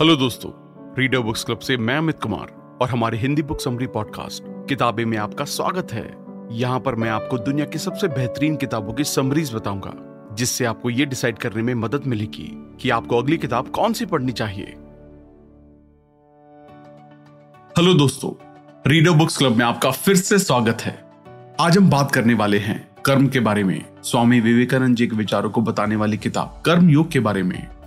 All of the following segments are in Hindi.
हेलो दोस्तों रीडर बुक्स क्लब से मैं अमित कुमार और हमारे हिंदी बुक समरी पॉडकास्ट किताबें में आपका स्वागत है। यहाँ पर मैं आपको दुनिया की सबसे बेहतरीन किताबों की समरीज बताऊँगा, जिससे आपको ये डिसाइड करने में मदद मिलेगी कि आपको अगली किताब कौन सी पढ़नी चाहिए। हेलो दोस्तों रीडर बुक्स क्लब में आपका फिर से स्वागत है। आज हम बात करने वाले हैं कर्म के बारे में। स्वामी विवेकानंद जी के विचारों को बताने वाली किताब कर्म योग के बारे में।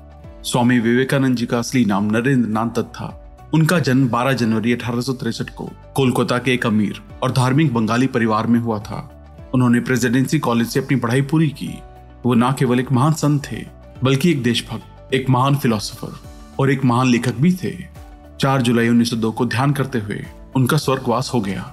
स्वामी विवेकानंद जी का असली नाम नरेंद्र नाथ दत्त था। उनका जन्म 12 जनवरी अठारह को कोलकाता के एक अमीर और धार्मिक बंगाली परिवार में हुआ था। उन्होंने प्रेसिडेंसी कॉलेज से अपनी पढ़ाई पूरी की। वो न केवल एक महान संत थे, बल्कि एक देशभक्त, एक महान फिलोसोफर और एक महान लेखक भी थे। 4 जुलाई 1902 को ध्यान करते हुए उनका स्वर्गवास हो गया।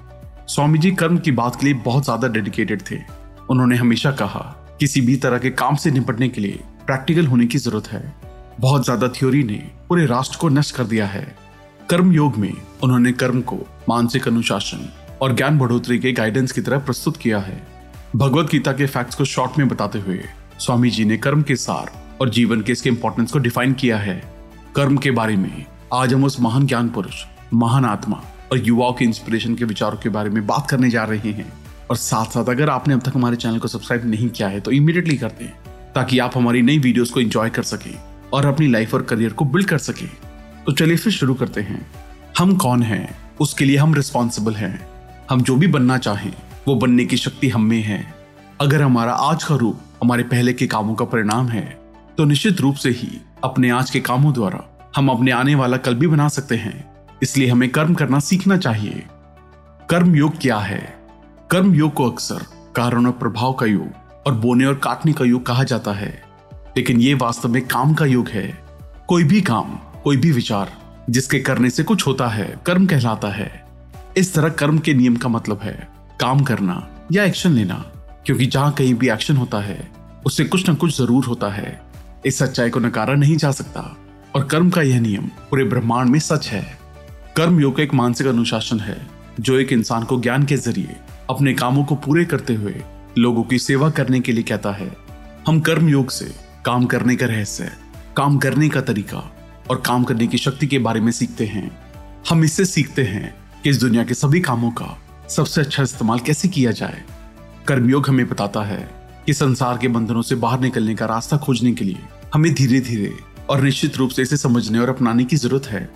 स्वामी जी कर्म की बात के लिए बहुत ज़्यादा डेडिकेटेड थे। उन्होंने हमेशा कहा, किसी भी तरह के काम से निपटने के लिए प्रैक्टिकल होने की ज़रूरत है। बहुत ज़्यादा थ्योरी ने पूरे राष्ट्र को नष्ट कर दिया है। कर्म योग में उन्होंने कर्म को मानसिक अनुशासन और ज्ञान बढ़ोतरी के गाइडेंस की तरह प्रस्तुत किया है। भगवत गीता के फैक्ट्स को शॉर्ट में बताते हुए स्वामी जी ने कर्म के सार और जीवन के इसके इंपॉर्टेंस को डिफाइन किया है। कर्म के बारे में आज हम उस महान ज्ञान पुरुष, महान आत्मा और युवाओं के इंस्पिरेशन के विचारों के बारे में बात करने जा रहे हैं। और साथ साथ अगर आपने अब तक हमारे चैनल को सब्सक्राइब नहीं किया है तो इमीडिएटली कर दें, ताकि आप हमारी नई वीडियोस को एंजॉय कर सके। और अपनी लाइफ और करियर को बिल्ड कर सके। तो चलिए फिर शुरू करते हैं। हम कौन हैं? उसके लिए हम रिस्पॉन्सिबल हैं। हम जो भी बनना चाहें, वो बनने की शक्ति हम में है। अगर हमारा आज का रूप हमारे पहले के कामों का परिणाम है तो निश्चित रूप से ही अपने आज के कामों द्वारा हम अपने आने वाला कल भी बना सकते हैं। इसलिए हमें कर्म करना सीखना चाहिए। कर्म योग क्या है? कर्म योग को अक्सर कारण और प्रभाव का योग और बोने और काटने का योग कहा जाता है। लेकिन ये वास्तव में काम का युग है। कोई भी काम, कोई भी विचार, जिसके करने से कुछ होता है, कर्म कहलाता है। इस तरह कर्म के नियम का मतलब है काम करना या एक्शन लेना, क्योंकि जहाँ कहीं भी एक्शन होता है, उससे कुछ ना कुछ ज़रूर होता है। इस सच्चाई को नकारा नहीं जा सकता, और कर्म का यह नियम पूरे ब्रह्मांड में सच है। कर्म योग एक मानसिक अनुशासन है, जो एक इंसान को ज्ञान के ज़रिए अपने कामों को पूरे करते हुए लोगों की सेवा करने के लिए कहता है। हम कर्म योग से काम करने का रहस्य काम करने का तरीका और काम करने की शक्ति के बारे में सीखते हैं। हम इससे सीखते हैं कि इस दुनिया के सभी कामों का सबसे अच्छा इस्तेमाल कैसे किया जाए। कर्मयोग हमें बताता है कि संसार के बंधनों से बाहर निकलने का रास्ता खोजने के लिए हमें धीरे धीरे और निश्चित रूप से इसे समझने और अपनाने की ज़रूरत है।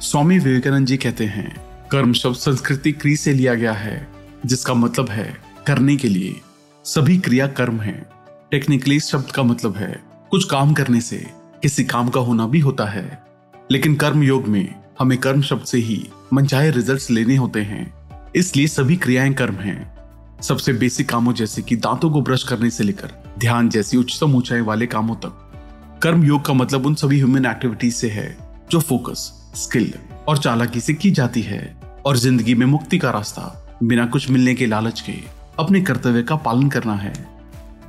स्वामी विवेकानंद जी कहते हैं, कर्म शब्द संस्कृति क्री से लिया गया है, जिसका मतलब है करने के लिए। सभी क्रिया कर्म है। टेक्निकली शब्द का मतलब है कुछ काम करने से किसी काम का होना भी होता है। लेकिन कर्म योग में हमें कर्म शब्द से ही मनचाहे रिजल्ट्स लेने होते हैं। इसलिए सभी क्रियाएँ कर्म हैं। सबसे बेसिक कामों जैसे कि दांतों को ब्रश करने से लेकर ध्यान जैसी उच्चतम ऊंचाई वाले कामों तक। कर्म योग का मतलब उन सभी ह्यूमन एक्टिविटीज़ से है जो फोकस स्किल और चालाकी से की जाती है। और ज़िंदगी में मुक्ति का रास्ता बिना कुछ मिलने के लालच के अपने कर्तव्य का पालन करना है।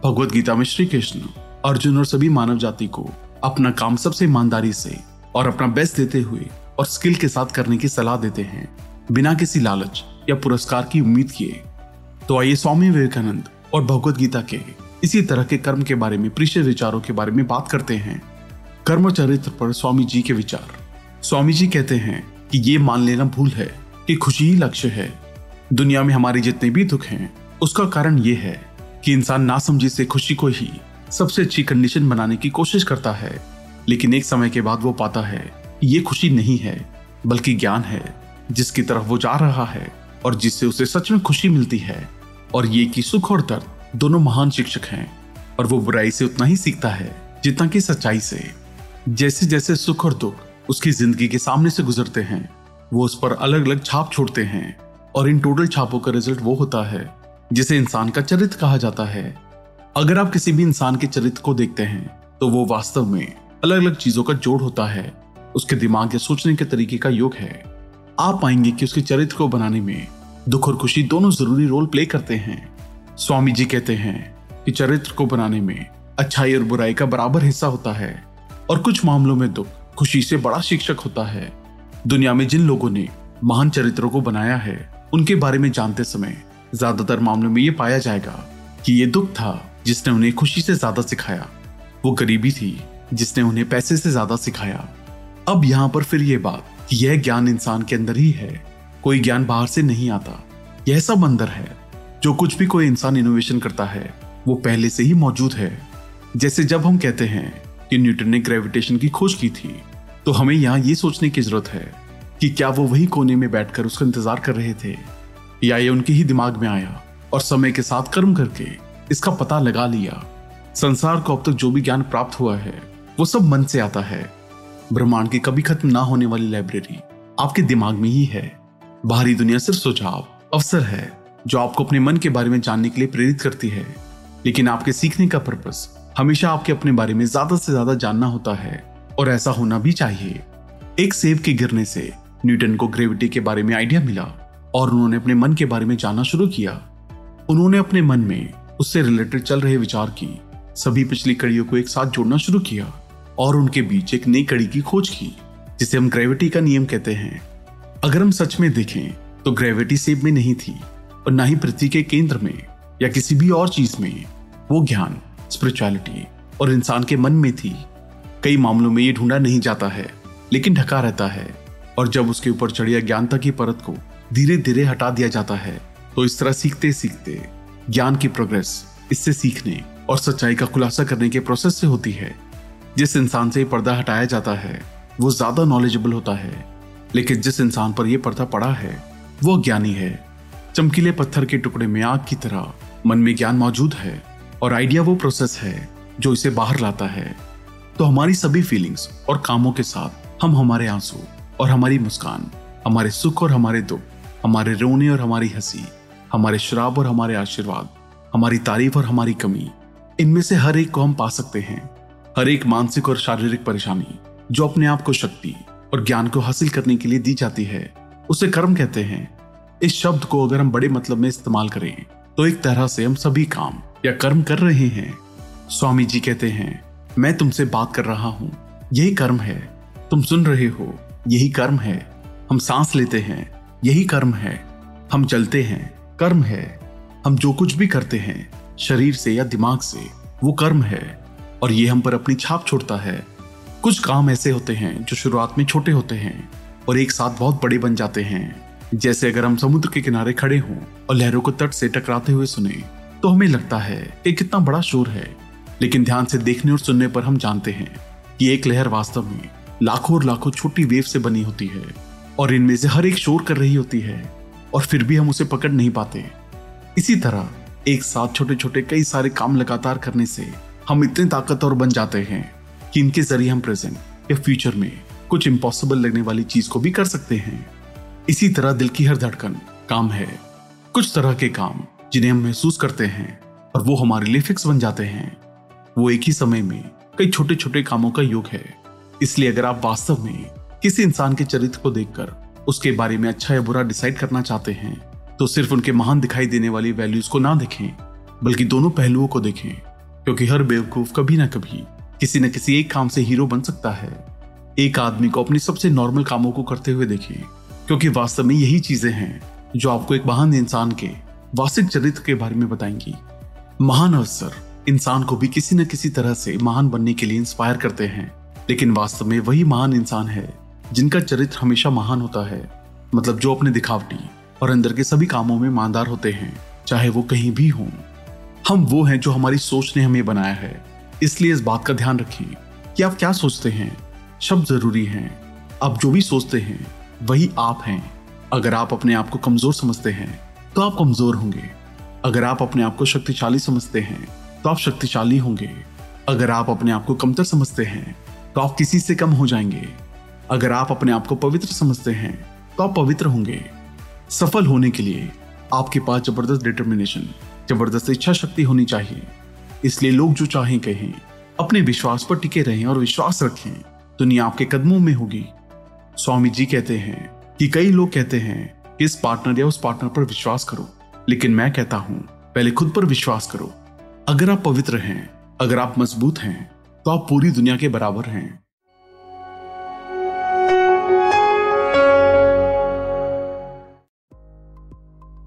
भगवत गीता में श्री कृष्ण अर्जुन और सभी मानव जाति को अपना काम सबसे ईमानदारी से और अपना बेस्ट देते हुए और स्किल के साथ करने की सलाह देते हैं। बिना किसी लालच या पुरस्कार की उम्मीद किए। तो आइए स्वामी विवेकानंद और भगवत गीता के इसी तरह के कर्म के बारे में प्रीशे विचारों के बारे में बात करते हैं। कर्म चरित्र पर स्वामी जी के विचार। स्वामी जी कहते हैं कि ये मान लेना भूल है कि खुशी ही लक्ष्य है। दुनिया में हमारे जितने भी दुख हैं, उसका कारण ये है कि इंसान नासमझी से खुशी को ही सबसे अच्छी कंडीशन बनाने की कोशिश करता है, लेकिन एक समय के बाद वो पाता है ये खुशी नहीं है, बल्कि ज्ञान है, जिसकी तरफ़ वो जा रहा है और जिससे उसे सच में खुशी मिलती है। और ये कि सुख और दर्द दोनों महान शिक्षक हैं, और वो बुराई से उतना ही सीखता है जितना कि सच्चाई से। जैसे जैसे सुख और दुख उसकी ज़िंदगी के सामने से गुजरते हैं, वो उस पर अलग अलग छाप छोड़ते हैं, और इन टोटल छापों का रिज़ल्ट वो होता है, जिसे इंसान का चरित्र कहा जाता है। अगर आप किसी भी इंसान के चरित्र को देखते हैं तो वो वास्तव में अलग अलग चीज़ों का जोड़ होता है। उसके दिमाग या सोचने के तरीके का योग है। आप पाएँगे कि उसके चरित्र को बनाने में दुख और खुशी दोनों ज़रूरी रोल प्ले करते हैं। स्वामी जी कहते हैं कि चरित्र को बनाने में अच्छाई और बुराई का बराबर हिस्सा होता है और कुछ मामलों में दुख, खुशी से बड़ा शिक्षक होता है। दुनिया में जिन लोगों ने महान चरित्रों को बनाया है, उनके बारे में जानते समय ज़्यादातर मामलों में ये पाया जाएगा कि ये दुख था। जिसने उन्हें खुशी से ज़्यादा सिखाया। वो गरीबी थी, जिसने उन्हें पैसे से ज़्यादा सिखाया। अब यहाँ पर फिर यह बात यह ज्ञान इंसान के अंदर ही है। कोई ज्ञान बाहर से नहीं आता। यह सब अंदर है। जो कुछ भी कोई इंसान इनोवेशन करता है, वो पहले से ही मौजूद है। जैसे जब हम कहते हैं कि न्यूटन ने ग्रेविटेशन की खोज की थी तो हमें यहाँ ये सोचने की ज़रूरत है कि क्या वो वही कोने में बैठकर उसका इंतज़ार कर रहे थे? या ये उनके ही दिमाग में आया और समय के साथ कर्म करके इसका पता लगा लिया। संसार को अब तक जो भी ज्ञान प्राप्त हुआ है, वो सब मन से आता है। ब्रह्मांड की कभी खत्म ना होने वाली लाइब्रेरी आपके दिमाग में ही है। बाहरी दुनिया सिर्फ़ सुझाव, अवसर है, जो आपको अपने मन के बारे में जानने के लिए प्रेरित करती है। लेकिन आपके सीखने का पर्पस हमेशा आपके अपने बारे में ज़्यादा से ज़्यादा जानना होता है, और ऐसा होना भी चाहिए। एक सेब के गिरने से न्यूटन को ग्रेविटी के बारे में आइडिया मिला, और उन्होंने अपने मन के बारे में जानना शुरू किया। उन्होंने अपने मन में उससे रिलेटेड चल रहे विचार की, सभी पिछली कड़ियों को एक साथ जोड़ना शुरू किया और उनके बीच एक नई कड़ी की खोज की, जिसे हम ग्रेविटी का नियम कहते हैं। अगर हम सच में देखें तो ग्रेविटी सेब में नहीं थी और ना ही पृथ्वी के केंद्र में या किसी भी और चीज़ में। वो ज्ञान स्पिरिचुअलिटी और इंसान के मन में थी। कई मामलों में ये ढूंढा नहीं जाता है, लेकिन ढका रहता है और जब उसके ऊपर चढ़िया ज्ञानता की परत को धीरे धीरे हटा दिया जाता है तो इस तरह सीखते सीखते ज्ञान की प्रोग्रेस इससे सीखने और सच्चाई का खुलासा करने के प्रोसेस से होती है। जिस इंसान से पर्दा हटाया जाता है, वो ज़्यादा नॉलेजेबल होता है। लेकिन जिस इंसान पर यह पर्दा पड़ा है, वो ज्ञानी है। चमकीले पत्थर के टुकड़े में आग की तरह मन में ज्ञान मौजूद है और आइडिया वो प्रोसेस है जो इसे बाहर लाता है। तो हमारी सभी फीलिंग्स और कामों के साथ हम हमारे आँसू और हमारी मुस्कान, हमारे सुख और हमारे दुख, हमारे रोने और हमारी हँसी हमारे शराब और हमारे आशीर्वाद, हमारी तारीफ़ और हमारी कमी। इनमें से हर एक को हम पा सकते हैं। हर एक मानसिक और शारीरिक परेशानी, जो अपने आप को शक्ति और ज्ञान को हासिल करने के लिए दी जाती है, उसे कर्म कहते हैं। इस शब्द को अगर हम बड़े मतलब में इस्तेमाल करें तो एक तरह से हम सभी काम या कर्म कर रहे हैं। स्वामी जी कहते हैं, मैं तुमसे बात कर रहा हूँ। यही कर्म है। तुम सुन रहे हो। यही कर्म है। हम सांस लेते हैं। यही कर्म है। हम चलते हैं। कर्म है। हम जो कुछ भी करते हैं, शरीर से या दिमाग से, वो कर्म है। और ये हम पर अपनी छाप छोड़ता है। कुछ काम ऐसे होते हैं जो शुरुआत में छोटे होते हैं और एक साथ बहुत बड़े बन जाते हैं। जैसे अगर हम समुद्र के किनारे खड़े हों और लहरों को तट से टकराते हुए सुने तो हमें लगता है कि कितना बड़ा शोर है। लेकिन ध्यान से देखने और सुनने पर हम जानते हैं कि एक लहर वास्तव में लाखों और लाखों छोटी वेव से बनी होती है और इनमें से हर एक शोर कर रही होती है। और फिर भी हम उसे पकड़ नहीं पाते इसी तरह, एक साथ छोटे छोटे कई सारे काम लगातार करने से हम इतने ताकतवर बन जाते हैं कि इनके ज़रिए हम प्रेजेंट या फ्यूचर में कुछ इम्पॉसिबल लगने वाली चीज़ को भी कर सकते हैं। इसी तरह दिल की हर धड़कन, काम है। कुछ तरह के काम जिन्हें हम महसूस करते हैं और वो हमारे लिए फिक्स बन जाते हैं। वो एक ही समय में कई छोटे छोटे कामों का योग है। इसलिए अगर आप वास्तव में किसी इंसान के चरित्र को देखकर उसके बारे में अच्छा या बुरा डिसाइड करना चाहते हैं तो सिर्फ़ उनके महान दिखाई देने वाली वैल्यूज़ को ना देखें, बल्कि दोनों पहलुओं को देखें, क्योंकि हर बेवकूफ़ कभी ना कभी, किसी न किसी एक काम से हीरो बन सकता है। एक आदमी को अपने सबसे नॉर्मल कामों को करते हुए देखें, क्योंकि वास्तव में यही चीज़ें हैं, जो आपको एक महान इंसान के वास्तविक चरित्र के बारे में बताएँगी। महान अवसर इंसान को भी किसी न किसी तरह से महान बनने के लिए इंस्पायर करते हैं, लेकिन वास्तव में वही महान इंसान है जिनका चरित्र हमेशा महान होता है मतलब जो अपने दिखावटी और अंदर के सभी कामों में ईमानदार होते हैं, चाहे वो कहीं भी हों। हम वो हैं जो हमारी सोच ने हमें बनाया है। इसलिए इस बात का ध्यान रखें कि आप क्या सोचते हैं। शब्द ज़रूरी हैं। आप जो भी सोचते हैं, वही आप हैं। अगर आप अपने आप को कमज़ोर समझते हैं तो आप कमज़ोर होंगे। अगर आप अपने आप को शक्तिशाली समझते हैं तो आप शक्तिशाली होंगे। अगर आप अपने आप को कमतर समझते हैं तो आप किसी से कम हो जाएँगे। अगर आप अपने आप को पवित्र समझते हैं तो आप पवित्र होंगे। सफल होने के लिए आपके पास ज़बरदस्त डिटर्मिनेशन ज़बरदस्त इच्छा शक्ति होनी चाहिए। इसलिए लोग जो चाहें कहें, अपने विश्वास पर टिके रहें और विश्वास रखें। दुनिया आपके कदमों में होगी। स्वामी जी कहते हैं कि कई लोग कहते हैं इस पार्टनर या उस पार्टनर पर विश्वास करो, लेकिन मैं कहता हूँ, पहले खुद पर विश्वास करो। अगर आप पवित्र हैं, अगर आप मज़बूत हैं तो आप पूरी दुनिया के बराबर हैं।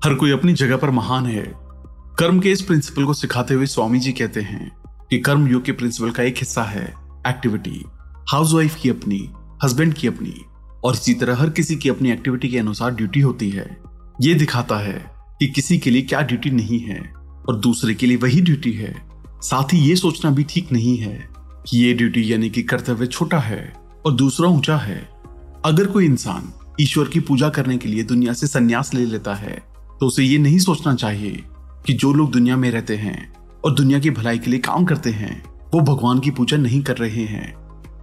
हर कोई अपनी जगह पर महान है। कर्म के इस प्रिंसिपल को सिखाते हुए स्वामी जी कहते हैं कि कर्म योग के प्रिंसिपल का एक हिस्सा है एक्टिविटी हाउस वाइफ की अपनी हस्बैंड की अपनी, और इसी तरह हर किसी की अपनी एक्टिविटी के अनुसार ड्यूटी होती है। ये दिखाता है कि किसी के लिए क्या ड्यूटी नहीं है, और दूसरे के लिए वही ड्यूटी है। साथ ही ये सोचना भी ठीक नहीं है कि ये ड्यूटी यानी कि कर्तव्य छोटा है और दूसरा ऊँचा है। अगर कोई इंसान ईश्वर की पूजा करने के लिए दुनिया से संन्यास ले लेता है तो उसे ये नहीं सोचना चाहिए कि जो लोग दुनिया में रहते हैं और दुनिया की भलाई के लिए काम करते हैं, वो भगवान की पूजा नहीं कर रहे हैं।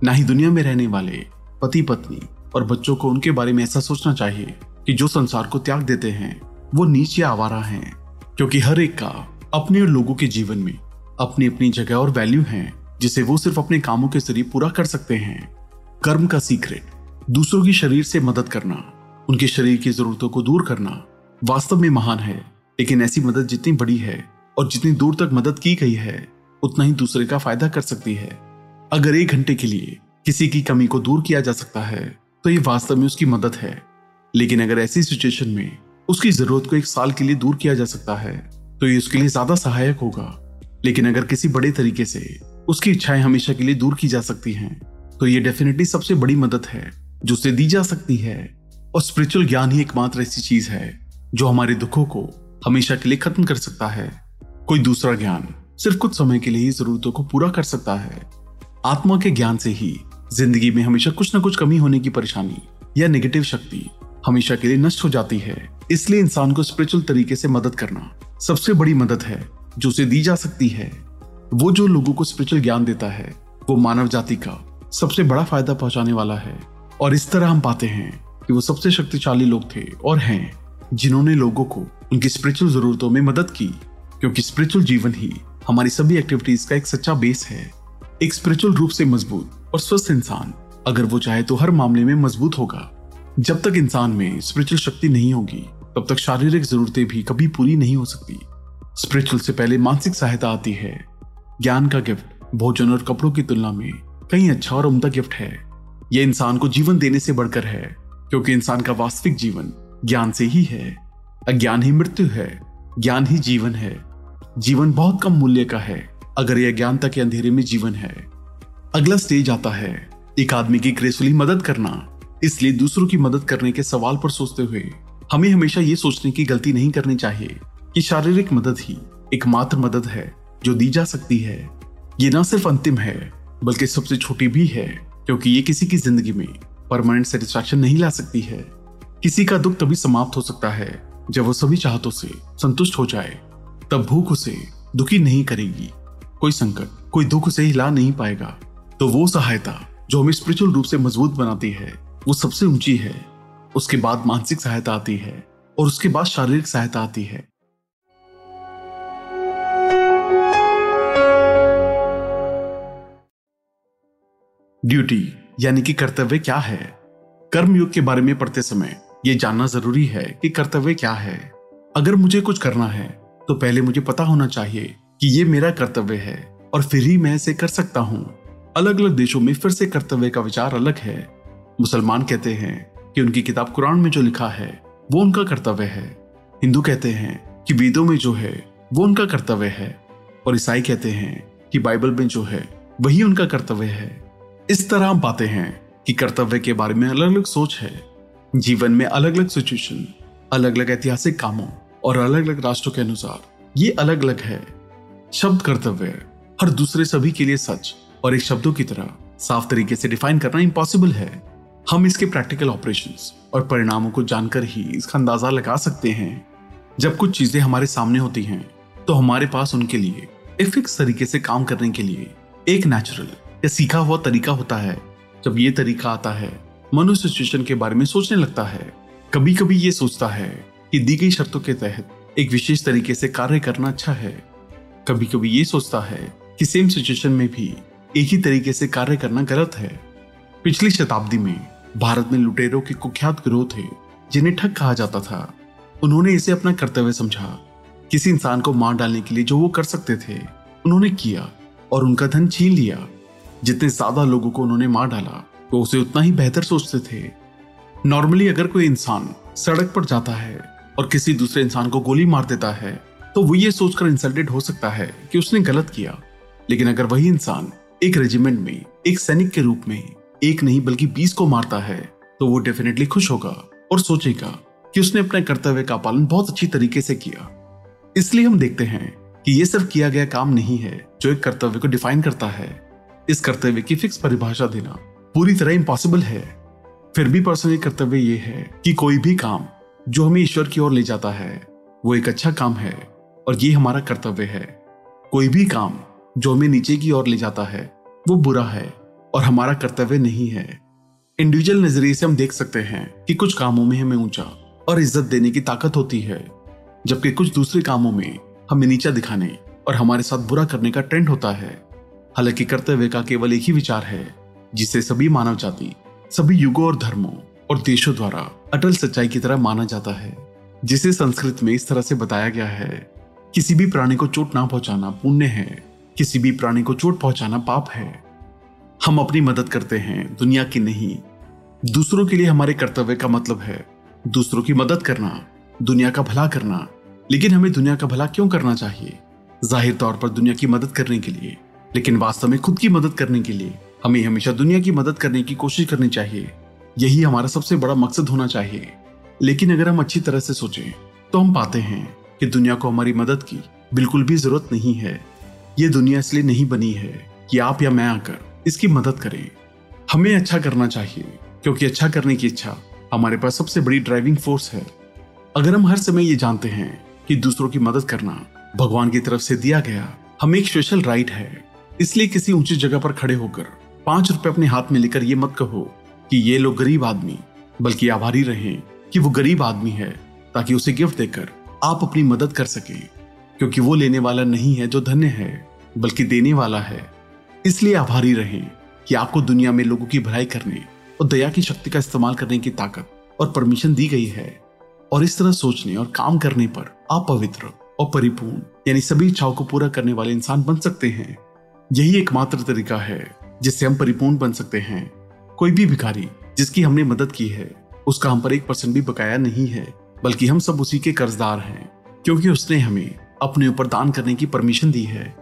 ना ही दुनिया में रहने वाले पति पत्नी और बच्चों को उनके बारे में ऐसा सोचना चाहिए कि जो संसार को त्याग देते हैं, वो नीचे आवारा हैं। क्योंकि हर एक का अपने और लोगों के जीवन में अपनी अपनी जगह और वैल्यू है, जिसे वो सिर्फ़ अपने कामों के ज़रिए पूरा कर सकते हैं। कर्म का सीक्रेट दूसरों की शरीर से मदद करना, उनके शरीर की जरूरतों को दूर करना वास्तव में महान है, लेकिन ऐसी मदद जितनी बड़ी है और जितनी दूर तक मदद की गई है, उतना ही दूसरे का फ़ायदा कर सकती है। अगर एक घंटे के लिए किसी की कमी को दूर किया जा सकता है तो ये वास्तव में उसकी मदद है। लेकिन अगर ऐसी सिचुएशन में उसकी ज़रूरत को एक साल के लिए दूर किया जा सकता है तो ये उसके लिए ज़्यादा सहायक होगा। लेकिन अगर किसी बड़े तरीके से उसकी इच्छाएँ हमेशा के लिए दूर की जा सकती हैं तो ये डेफिनेटली सबसे बड़ी मदद है, जो उसे दी जा सकती है। और स्पिरिचुअल ज्ञान ही एकमात्र ऐसी चीज़ है। जो हमारे दुखों को हमेशा के लिए खत्म कर सकता है। कोई दूसरा ज्ञान सिर्फ़ कुछ समय के लिए ही जरूरतों को पूरा कर सकता है। आत्मा के ज्ञान से ही ज़िंदगी में हमेशा कुछ न कुछ कमी होने की परेशानी या नेगेटिव शक्ति हमेशा के लिए नष्ट हो जाती है। इसलिए इंसान को स्पिरिचुअल तरीके से मदद करना सबसे बड़ी मदद है, जो उसे दी जा सकती है। वो जो लोगों को स्पिरिचुअल ज्ञान देता है, वो मानव जाति का सबसे बड़ा फ़ायदा पहुँचाने वाला है। और इस तरह हम पाते हैं कि वो सबसे शक्तिशाली लोग थे और हैं। जिन्होंने लोगों को उनकी स्पिरिचुअल जरूरतों में मदद की, क्योंकि स्पिरिचुअल जीवन ही हमारी सभी एक्टिविटीज़ का एक सच्चा बेस है। एक स्पिरिचुअल रूप से मज़बूत और स्वस्थ इंसान अगर वो चाहे तो हर मामले में मज़बूत होगा। जब तक इंसान में स्पिरिचुअल शक्ति नहीं होगी, तब तक शारीरिक जरूरतें भी कभी पूरी नहीं हो सकती। स्पिरिचुअल से पहले मानसिक सहायता आती है। ज्ञान का गिफ्ट भोजन और कपड़ों की तुलना में कहीं अच्छा और उम्दा गिफ्ट है। यह इंसान को जीवन देने से बढ़कर है, क्योंकि इंसान का वास्तविक जीवन ज्ञान से ही है। अज्ञान ही मृत्यु है। ज्ञान ही जीवन है। जीवन बहुत कम मूल्य का है। अगर यह ज्ञानता के अंधेरे में जीवन है। अगला स्टेज आता है। एक आदमी की ग्रेसफुली मदद करना। इसलिए दूसरों की मदद करने के सवाल पर सोचते हुए, हमें हमेशा ये सोचने की गलती नहीं करनी चाहिए कि शारीरिक मदद ही एकमात्र मदद है जो दी जा सकती है। ये ना सिर्फ़ अंतिम है, बल्कि सबसे छोटी भी है, क्योंकि ये किसी की ज़िंदगी में परमानेंट सेटिस्फैक्शन नहीं ला सकती है। किसी का दुख तभी समाप्त हो सकता है, जब वो सभी चाहतों से संतुष्ट हो जाए। तब भूख उसे दुखी नहीं करेगी। कोई संकट, कोई दुख उसे हिला नहीं पाएगा। तो वो सहायता, जो हमें स्पिरिचुअल रूप से मज़बूत बनाती है, वो सबसे ऊँची है। उसके बाद मानसिक सहायता आती है और उसके बाद शारीरिक सहायता आती है। ड्यूटी यानी कि कर्तव्य क्या है? कर्म योग के बारे में पढ़ते समय यह जानना ज़रूरी है कि कर्तव्य क्या है। अगर मुझे कुछ करना है तो पहले मुझे पता होना चाहिए कि ये मेरा कर्तव्य है और फिर ही मैं इसे कर सकता हूँ। अलग अलग देशों में फिर से कर्तव्य का विचार अलग है। मुसलमान कहते हैं कि उनकी किताब कुरान में जो लिखा है, वो उनका कर्तव्य है। हिंदू कहते हैं कि वेदों में जो है, वो उनका कर्तव्य है। और ईसाई कहते हैं कि बाइबल में जो है, वही उनका कर्तव्य है। इस तरह हम पाते हैं कि कर्तव्य के बारे में अलग अलग सोच है। जीवन में अलग अलग सिचुएशन अलग अलग ऐतिहासिक कामों और अलग अलग राष्ट्रों के अनुसार, ये अलग अलग है। शब्द कर्तव्य हर दूसरे सभी के लिए सच और एक शब्दों की तरह साफ़ तरीके से डिफाइन करना इम्पॉसिबल है। हम इसके प्रैक्टिकल ऑपरेशंस और परिणामों को जानकर ही इसका अंदाज़ा लगा सकते हैं। जब कुछ चीज़ें हमारे सामने होती हैं तो हमारे पास उनके लिए, एक फिक्स तरीके से काम करने के लिए, एक नेचुरल या सीखा हुआ तरीका होता है। जब ये तरीका आता है मनुष्य सिचुएशन के बारे में सोचने लगता है। कभी कभी ये सोचता है कि दी गई शर्तों के तहत एक विशेष तरीके से कार्य करना अच्छा है। कभी कभी ये सोचता है कि सेम सिचुएशन में भी एक ही तरीके से कार्य करना गलत है। पिछली शताब्दी में भारत में लुटेरों के कुख्यात गिरोह थे, जिन्हें ठग कहा जाता था। उन्होंने इसे अपना कर्तव्य समझा। किसी इंसान को मार डालने के लिए जो वो कर सकते थे, उन्होंने किया और उनका धन छीन लिया। जितने ज़्यादा लोगों को उन्होंने मार डाला वो उसे उतना ही बेहतर सोचते थे। नॉर्मली अगर कोई इंसान सड़क पर जाता है और किसी दूसरे इंसान को गोली मार देता है तो वो ये सोचकर इंसल्टेड हो सकता है कि उसने गलत किया। लेकिन अगर वही इंसान एक रेजिमेंट में, एक सैनिक के रूप में एक नहीं बल्कि बीस को मारता है तो वो डेफिनेटली खुश होगा और सोचेगा कि उसने अपने कर्तव्य का पालन बहुत अच्छी तरीके से किया। इसलिए हम देखते हैं कि ये सिर्फ़ किया गया काम नहीं है जो एक कर्तव्य को डिफाइन करता है। इस कर्तव्य की फिक्स परिभाषा देना। पूरी तरह इम्पॉसिबल है। फिर भी पर्सनली कर्तव्य ये है कि कोई भी काम जो हमें ईश्वर की ओर ले जाता है, वो एक अच्छा काम है और ये हमारा कर्तव्य है। कोई भी काम जो हमें नीचे की ओर ले जाता है, वो बुरा है और हमारा कर्तव्य नहीं है। इंडिविजुअल नज़रिए से हम देख सकते हैं कि कुछ कामों में हमें ऊँचा और इज़्ज़त देने की ताकत होती है, जबकि कुछ दूसरे कामों में हमें नीचा दिखाने और हमारे साथ बुरा करने का ट्रेंड होता है। हालाँकि कर्तव्य का केवल एक ही विचार है जिसे सभी मानव जाति, सभी युगों और धर्मों और देशों द्वारा अटल सच्चाई की तरह माना जाता है, जिसे संस्कृत में इस तरह से बताया गया है, किसी भी प्राणी को चोट ना पहुंचाना पुण्य है, किसी भी प्राणी को चोट पहुंचाना पाप है। हम अपनी मदद करते हैं, दुनिया की नहीं। दूसरों के लिए हमारे कर्तव्य का मतलब है दूसरों की मदद करना, दुनिया का भला करना। लेकिन हमें दुनिया का भला क्यों करना चाहिए? ज़ाहिर तौर पर दुनिया की मदद करने के लिए, लेकिन वास्तव में खुद की मदद करने के लिए। हमें हमेशा दुनिया की मदद करने की कोशिश करनी चाहिए। यही हमारा सबसे बड़ा मकसद होना चाहिए। लेकिन अगर हम अच्छी तरह से सोचें तो हम पाते हैं कि दुनिया को हमारी मदद की बिल्कुल भी ज़रूरत नहीं है। ये दुनिया इसलिए नहीं बनी है कि आप या मैं आकर इसकी मदद करें। हमें अच्छा करना चाहिए, क्योंकि अच्छा करने की इच्छा हमारे पास सबसे बड़ी ड्राइविंग फोर्स है। अगर हम हर समय ये जानते हैं कि दूसरों की मदद करना भगवान की तरफ़ से दिया गया, हमें एक स्पेशल राइट है। इसलिए किसी ऊँची जगह पर खड़े होकर पाँच रुपए अपने हाथ में लेकर ये मत कहो कि ये लोग गरीब आदमी, बल्कि आभारी रहे कि वो गरीब आदमी है, ताकि उसे गिफ्ट देकर आप अपनी मदद कर सके। क्योंकि वो लेने वाला नहीं है जो धन्य है, बल्कि देने वाला है। इसलिए आभारी रहें कि आपको दुनिया में लोगों की भलाई करने और दया की शक्ति का इस्तेमाल करने की ताकत और परमिशन दी गई है। और इस तरह सोचने और काम करने पर आप पवित्र और परिपूर्ण, यानी सभी इच्छाओं को पूरा करने वाले इंसान बन सकते हैं। यही एकमात्र तरीका है। जिससे हम परिपूर्ण बन सकते हैं। कोई भी भिखारी जिसकी हमने मदद की है, उसका हम पर एक परसेंट भी बकाया नहीं है, बल्कि हम सब उसी के कर्जदार हैं, क्योंकि उसने हमें अपने ऊपर दान करने की परमिशन दी है।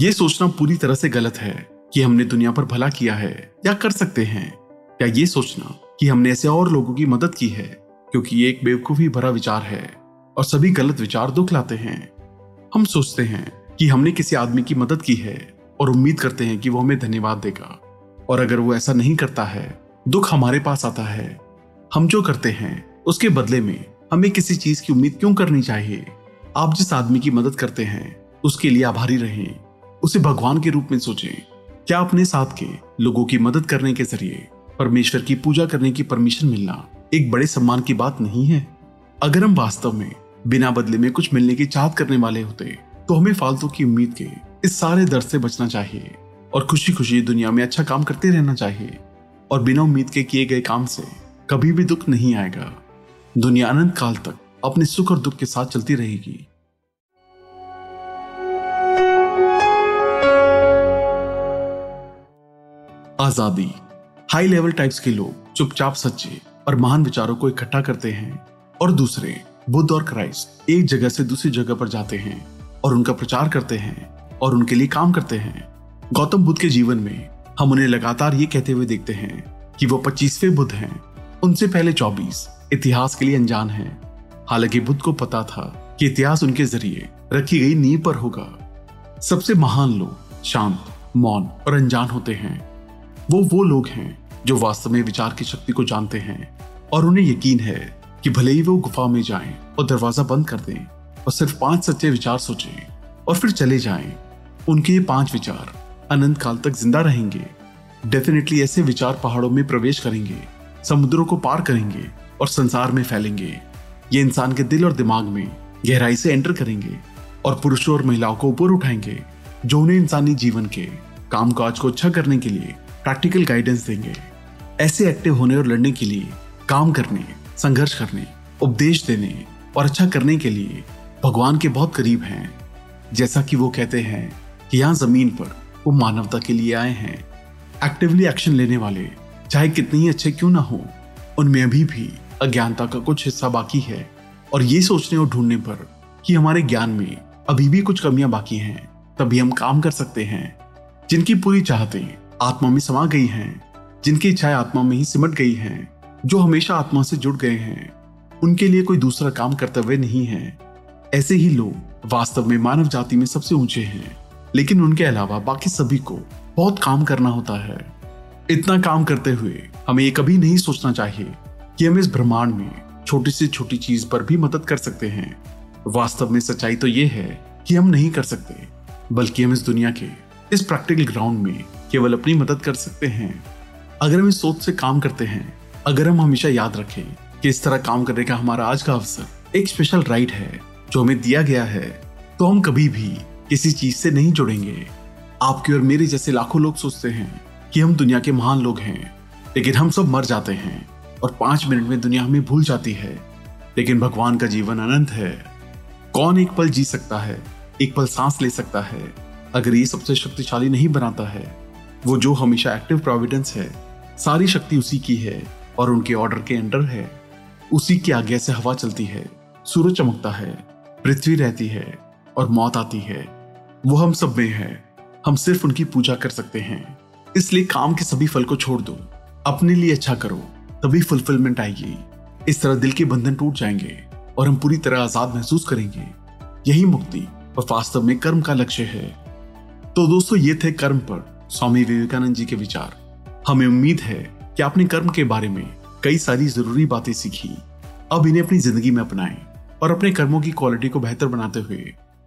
ये सोचना पूरी तरह से गलत है कि हमने दुनिया पर भला किया है या कर सकते हैं। या ये सोचना कि हमने ऐसे और लोगों की मदद की है, क्योंकि ये एक बेवकूफ़ी भरा विचार है और सभी गलत विचार दुख लाते हैं। हम सोचते हैं कि हमने किसी आदमी की मदद की है और उम्मीद करते हैं कि वो हमें धन्यवाद देगा। और अगर वो ऐसा नहीं करता है, दुख हमारे पास आता है, हम जो करते हैं, उसके बदले में हमें किसी चीज़ की उम्मीद क्यों करनी चाहिए? आप जिस आदमी की मदद करते हैं, उसके लिए आभारी रहें, उसे भगवान के रूप में सोचें। क्या अपने साथ के लोगों की मदद करने के ज़रिए परमेश्वर की पूजा करने की परमिशन मिलना एक बड़े सम्मान की बात नहीं है? अगर हम वास्तव में बिना बदले में कुछ मिलने की चाहत करने वाले होते तो हमें फालतू की उम्मीद के इस सारे दर्द से बचना चाहिए और खुशी खुशी दुनिया में अच्छा काम करते रहना चाहिए। और बिना उम्मीद के किए गए काम से कभी भी दुख नहीं आएगा। दुनिया अनंत काल तक अपने सुख और दुख के साथ चलती रहेगी। आज़ादी। हाई लेवल टाइप्स के लोग चुपचाप सच्चे और महान विचारों को इकट्ठा करते हैं और दूसरे बुद्ध और क्राइस्ट एक जगह से दूसरी जगह पर जाते हैं और उनका प्रचार करते हैं। और उनके लिए काम करते हैं। गौतम बुद्ध के जीवन में हम उन्हें लगातार ये कहते हुए देखते हैं कि वो पच्चीसवें बुद्ध हैं। उनसे पहले चौबीस इतिहास के लिए अनजान हैं। हालाँकि बुद्ध को पता था कि इतिहास उनके ज़रिए रखी गई नींव पर होगा। सबसे महान लोग शांत, मौन और अनजान होते हैं। वो वो लोग हैं जो वास्तव में विचार की शक्ति को जानते हैं और उन्हें यकीन है कि भले ही वो गुफा में जाएँ और दरवाज़ा बंद कर दें और सिर्फ़ पाँच सच्चे विचार सोचें और फिर चले जाएँ। उनके ये पाँच विचार अनंत काल तक ज़िंदा रहेंगे। डेफिनेटली ऐसे विचार पहाड़ों में प्रवेश करेंगे, समुद्रों को पार करेंगे और संसार में फैलेंगे। ये इंसान के दिल और दिमाग में गहराई से एंटर करेंगे और पुरुषों और महिलाओं को ऊपर उठाएँगे, जो उन्हें इंसानी जीवन के काम काज को अच्छा करने के लिए प्रैक्टिकल गाइडेंस देंगे। ऐसे एक्टिव होने और लड़ने के लिए काम करने, संघर्ष करने, उपदेश देने और अच्छा करने के लिए भगवान के बहुत करीब हैं। जैसा कि वो कहते हैं कि यहाँ ज़मीन पर वो मानवता के लिए आए हैं। एक्टिवली एक्शन लेने वाले, चाहे कितने ही अच्छे क्यों ना हो, उनमें अभी भी अज्ञानता का कुछ हिस्सा बाकी है। और ये सोचने और ढूँढने पर कि हमारे ज्ञान में अभी भी कुछ कमियाँ बाकी हैं, तभी हम काम कर सकते हैं। जिनकी पूरी चाहते आत्मा में समा गई हैं, जिनकी इच्छाएँ आत्मा में ही सिमट गई हैं, जो हमेशा आत्मा से जुड़ गए हैं, उनके लिए कोई दूसरा काम कर्तव्य नहीं है। ऐसे ही लोग वास्तव में मानव जाति में सबसे ऊँचे हैं। लेकिन उनके अलावा बाकी सभी को बहुत काम करना होता है। इतना काम करते हुए हमें ये कभी नहीं सोचना चाहिए कि हम इस ब्रह्मांड में छोटी से छोटी चीज़ पर भी मदद कर सकते हैं। वास्तव में सच्चाई तो ये है कि हम नहीं कर सकते, बल्कि हम इस दुनिया के, इस प्रैक्टिकल ग्राउंड में केवल अपनी मदद कर सकते हैं। अगर हम इस सोच से काम करते हैं, अगर हम हमेशा याद रखें कि इस तरह काम करने का हमारा आज का अवसर एक स्पेशल राइट है जो हमें दिया गया है तो हम कभी भी किसी चीज़ से नहीं जुड़ेंगे। आपके और मेरे जैसे लाखों लोग सोचते हैं कि हम दुनिया के महान लोग हैं, लेकिन हम सब मर जाते हैं और पाँच मिनट में दुनिया हमें भूल जाती है। लेकिन भगवान का जीवन अनंत है। कौन एक पल जी सकता है? एक पल सांस ले सकता है। अगर ये सबसे शक्तिशाली नहीं बनाता है, वो जो हमेशा एक्टिव प्रोविडेंस है, सारी शक्ति उसी की है और उनके ऑर्डर के अंडर है। उसी की आज्ञा से हवा चलती है, सूरज चमकता है, पृथ्वी रहती है और मौत आती है। वो हम सब में है। हम सिर्फ़ उनकी पूजा कर सकते हैं। इसलिए काम के सभी फल को छोड़ दो। अपने लिए अच्छा करो। तभी फुलफिलमेंट आएगी। इस तरह दिल के बंधन टूट जाएँगे और हम पूरी तरह आज़ाद महसूस करेंगे। यही मुक्ति और वास्तव में कर्म का लक्ष्य है। तो दोस्तों, ये थे कर्म पर स्वामी विवेकानंद जी के विचार। हमें उम्मीद है कि आपने कर्म के बारे में कई सारी ज़रूरी बातें सीखी। अब इन्हें अपनी ज़िंदगी में अपनाएँ और अपने कर्मों की क्वालिटी को बेहतर बनाते हुए